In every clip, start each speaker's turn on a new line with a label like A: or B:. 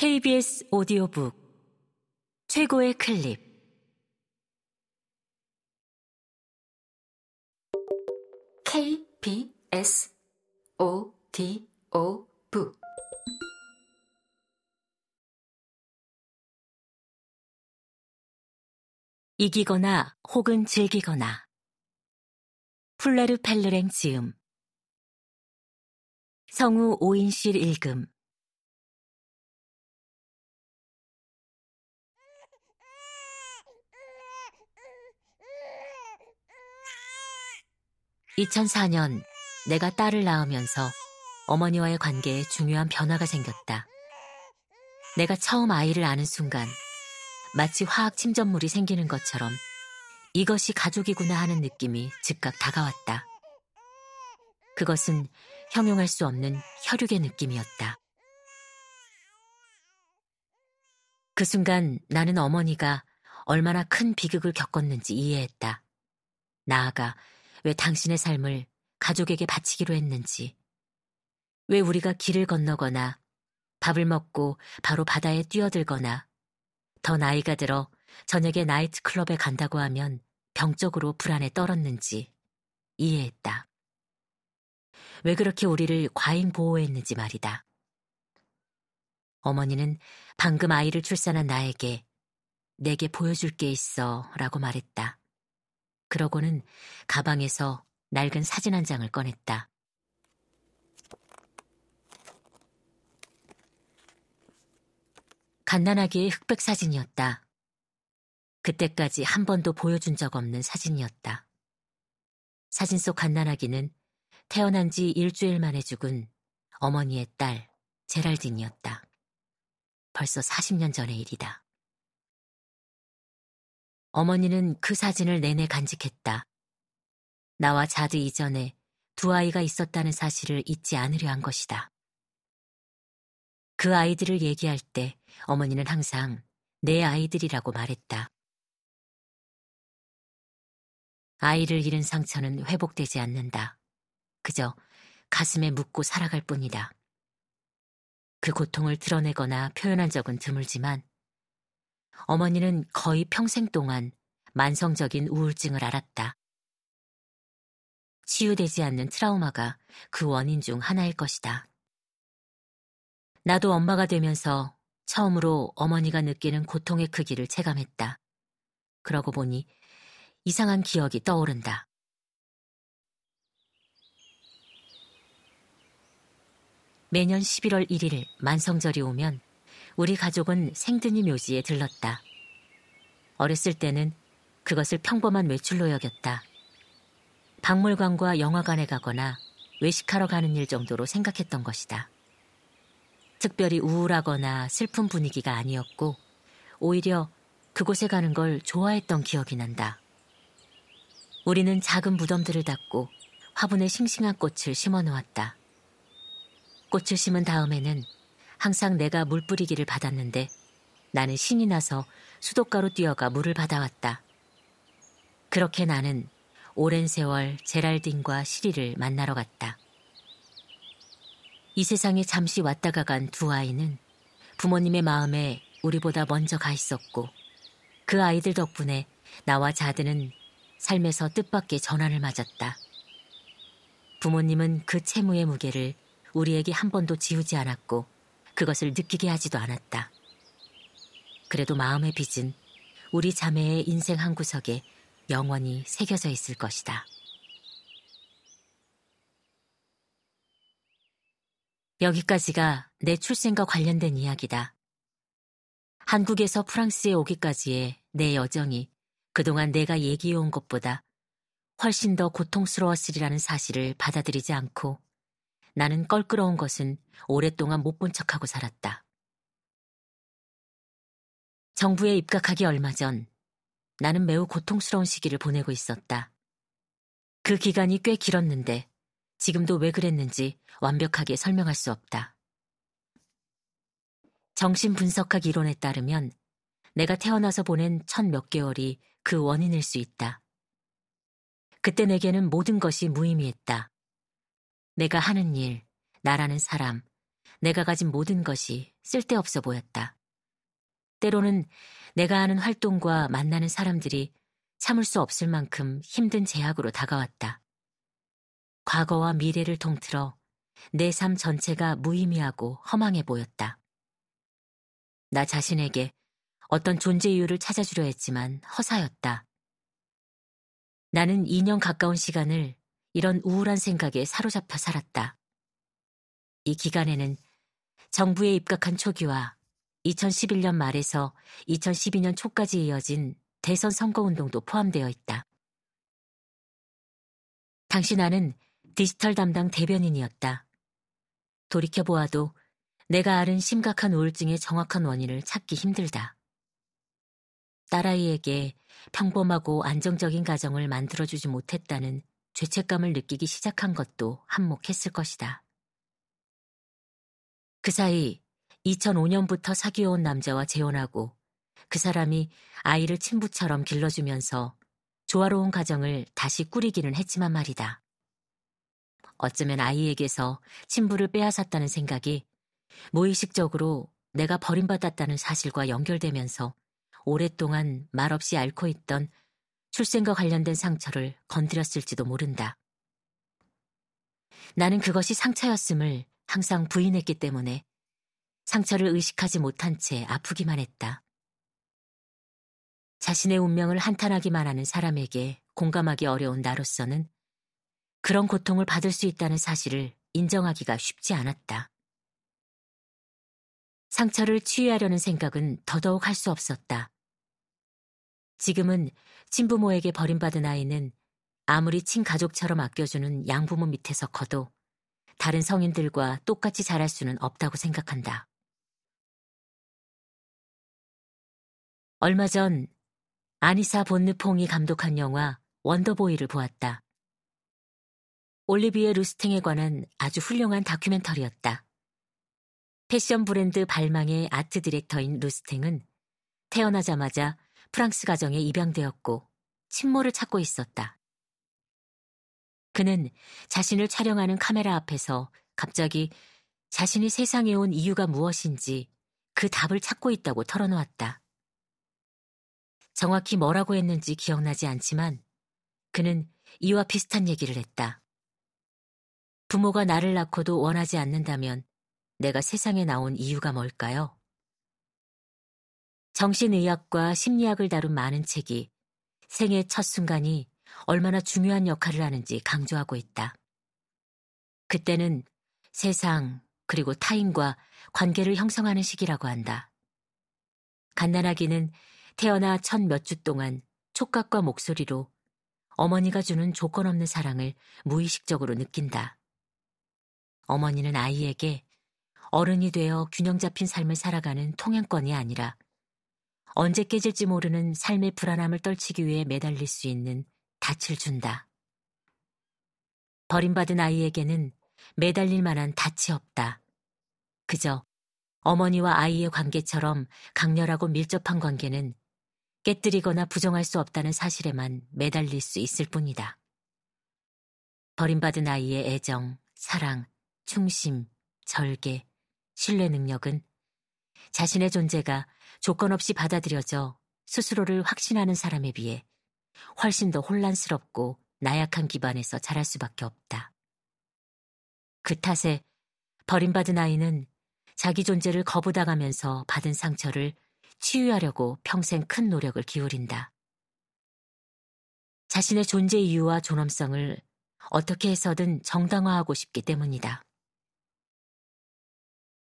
A: KBS 오디오북 최고의 클립. KBS 오디오북. 이기거나 혹은 즐기거나. 플레르 펠르랭 지음. 성우 오인실 읽음 2004년 내가 딸을 낳으면서 어머니와의 관계에 중요한 변화가 생겼다. 내가 처음 아이를 아는 순간 마치 화학 침전물이 생기는 것처럼 이것이 가족이구나 하는 느낌이 즉각 다가왔다. 그것은 형용할 수 없는 혈육의 느낌이었다. 그 순간 나는 어머니가 얼마나 큰 비극을 겪었는지 이해했다. 나아가 왜 당신의 삶을 가족에게 바치기로 했는지, 왜 우리가 길을 건너거나 밥을 먹고 바로 바다에 뛰어들거나 더 나이가 들어 저녁에 나이트클럽에 간다고 하면 병적으로 불안에 떨었는지 이해했다. 왜 그렇게 우리를 과잉 보호했는지 말이다. 어머니는 방금 아이를 출산한 나에게 내게 보여줄 게 있어 라고 말했다. 그러고는 가방에서 낡은 사진 한 장을 꺼냈다. 갓난아기의 흑백 사진이었다. 그때까지 한 번도 보여준 적 없는 사진이었다. 사진 속 갓난아기는 태어난 지 일주일 만에 죽은 어머니의 딸, 제랄딘이었다. 벌써 40년 전의 일이다. 어머니는 그 사진을 내내 간직했다. 나와 자드 이전에 두 아이가 있었다는 사실을 잊지 않으려 한 것이다. 그 아이들을 얘기할 때 어머니는 항상 내 아이들이라고 말했다. 아이를 잃은 상처는 회복되지 않는다. 그저 가슴에 묻고 살아갈 뿐이다. 그 고통을 드러내거나 표현한 적은 드물지만 어머니는 거의 평생 동안 만성적인 우울증을 앓았다. 치유되지 않는 트라우마가 그 원인 중 하나일 것이다. 나도 엄마가 되면서 처음으로 어머니가 느끼는 고통의 크기를 체감했다. 그러고 보니 이상한 기억이 떠오른다. 매년 11월 1일 만성절이 오면 우리 가족은 생드니 묘지에 들렀다. 어렸을 때는 그것을 평범한 외출로 여겼다. 박물관과 영화관에 가거나 외식하러 가는 일 정도로 생각했던 것이다. 특별히 우울하거나 슬픈 분위기가 아니었고, 오히려 그곳에 가는 걸 좋아했던 기억이 난다. 우리는 작은 무덤들을 닦고 화분에 싱싱한 꽃을 심어 놓았다. 꽃을 심은 다음에는 항상 내가 물 뿌리기를 받았는데 나는 신이 나서 수도가로 뛰어가 물을 받아왔다. 그렇게 나는 오랜 세월 제랄딘과 시리를 만나러 갔다. 이 세상에 잠시 왔다가 간 두 아이는 부모님의 마음에 우리보다 먼저 가 있었고 그 아이들 덕분에 나와 자드는 삶에서 뜻밖의 전환을 맞았다. 부모님은 그 채무의 무게를 우리에게 한 번도 지우지 않았고 그것을 느끼게 하지도 않았다. 그래도 마음의 빚은 우리 자매의 인생 한 구석에 영원히 새겨져 있을 것이다. 여기까지가 내 출생과 관련된 이야기다. 한국에서 프랑스에 오기까지의 내 여정이 그동안 내가 얘기해온 것보다 훨씬 더 고통스러웠으리라는 사실을 받아들이지 않고 나는 껄끄러운 것은 오랫동안 못 본 척하고 살았다. 정부에 입각하기 얼마 전 나는 매우 고통스러운 시기를 보내고 있었다. 그 기간이 꽤 길었는데 지금도 왜 그랬는지 완벽하게 설명할 수 없다. 정신분석학 이론에 따르면 내가 태어나서 보낸 첫몇 개월이 그 원인일 수 있다. 그때 내게는 모든 것이 무의미했다. 내가 하는 일, 나라는 사람, 내가 가진 모든 것이 쓸데없어 보였다. 때로는 내가 하는 활동과 만나는 사람들이 참을 수 없을 만큼 힘든 제약으로 다가왔다. 과거와 미래를 통틀어 내 삶 전체가 무의미하고 허망해 보였다. 나 자신에게 어떤 존재 이유를 찾아주려 했지만 허사였다. 나는 2년 가까운 시간을 이런 우울한 생각에 사로잡혀 살았다. 이 기간에는 정부에 입각한 초기와 2011년 말에서 2012년 초까지 이어진 대선 선거운동도 포함되어 있다. 당시 나는 디지털 담당 대변인이었다. 돌이켜보아도 내가 앓은 심각한 우울증의 정확한 원인을 찾기 힘들다. 딸아이에게 평범하고 안정적인 가정을 만들어주지 못했다는 죄책감을 느끼기 시작한 것도 한몫했을 것이다. 그 사이 2005년부터 사귀어온 남자와 재혼하고 그 사람이 아이를 친부처럼 길러주면서 조화로운 가정을 다시 꾸리기는 했지만 말이다. 어쩌면 아이에게서 친부를 빼앗았다는 생각이 무의식적으로 내가 버림받았다는 사실과 연결되면서 오랫동안 말없이 앓고 있던 출생과 관련된 상처를 건드렸을지도 모른다. 나는 그것이 상처였음을 항상 부인했기 때문에 상처를 의식하지 못한 채 아프기만 했다. 자신의 운명을 한탄하기만 하는 사람에게 공감하기 어려운 나로서는 그런 고통을 받을 수 있다는 사실을 인정하기가 쉽지 않았다. 상처를 치유하려는 생각은 더더욱 할 수 없었다. 지금은 친부모에게 버림받은 아이는 아무리 친가족처럼 아껴주는 양부모 밑에서 커도 다른 성인들과 똑같이 자랄 수는 없다고 생각한다. 얼마 전 아니사 본느퐁이 감독한 영화 원더보이를 보았다. 올리비에 루스팅에 관한 아주 훌륭한 다큐멘터리였다. 패션 브랜드 발망의 아트 디렉터인 루스팅은 태어나자마자 프랑스 가정에 입양되었고 친모를 찾고 있었다. 그는 자신을 촬영하는 카메라 앞에서 갑자기 자신이 세상에 온 이유가 무엇인지 그 답을 찾고 있다고 털어놓았다. 정확히 뭐라고 했는지 기억나지 않지만 그는 이와 비슷한 얘기를 했다. 부모가 나를 낳고도 원하지 않는다면 내가 세상에 나온 이유가 뭘까요? 정신의학과 심리학을 다룬 많은 책이 생애 첫 순간이 얼마나 중요한 역할을 하는지 강조하고 있다. 그때는 세상 그리고 타인과 관계를 형성하는 시기라고 한다. 갓난아기는 태어나 첫 몇 주 동안 촉각과 목소리로 어머니가 주는 조건 없는 사랑을 무의식적으로 느낀다. 어머니는 아이에게 어른이 되어 균형 잡힌 삶을 살아가는 통행권이 아니라 언제 깨질지 모르는 삶의 불안함을 떨치기 위해 매달릴 수 있는 닻을 준다. 버림받은 아이에게는 매달릴 만한 닻이 없다. 그저 어머니와 아이의 관계처럼 강렬하고 밀접한 관계는 깨뜨리거나 부정할 수 없다는 사실에만 매달릴 수 있을 뿐이다. 버림받은 아이의 애정, 사랑, 충심, 절개, 신뢰 능력은 자신의 존재가 조건 없이 받아들여져 스스로를 확신하는 사람에 비해 훨씬 더 혼란스럽고 나약한 기반에서 자랄 수밖에 없다. 그 탓에 버림받은 아이는 자기 존재를 거부당하면서 받은 상처를 치유하려고 평생 큰 노력을 기울인다. 자신의 존재 이유와 존엄성을 어떻게 해서든 정당화하고 싶기 때문이다.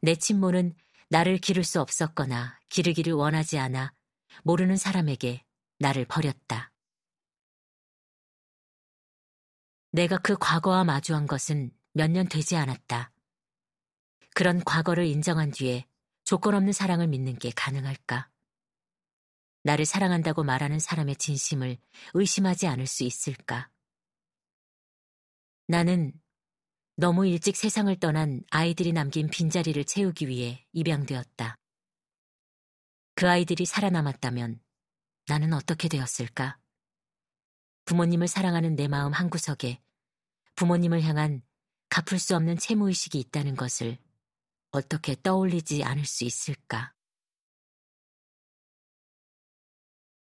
A: 내 친모는 나를 기를 수 없었거나 기르기를 원하지 않아 모르는 사람에게 나를 버렸다. 내가 그 과거와 마주한 것은 몇 년 되지 않았다. 그런 과거를 인정한 뒤에 조건 없는 사랑을 믿는 게 가능할까? 나를 사랑한다고 말하는 사람의 진심을 의심하지 않을 수 있을까? 나는 너무 일찍 세상을 떠난 아이들이 남긴 빈자리를 채우기 위해 입양되었다. 그 아이들이 살아남았다면 나는 어떻게 되었을까? 부모님을 사랑하는 내 마음 한구석에 부모님을 향한 갚을 수 없는 채무의식이 있다는 것을 어떻게 떠올리지 않을 수 있을까?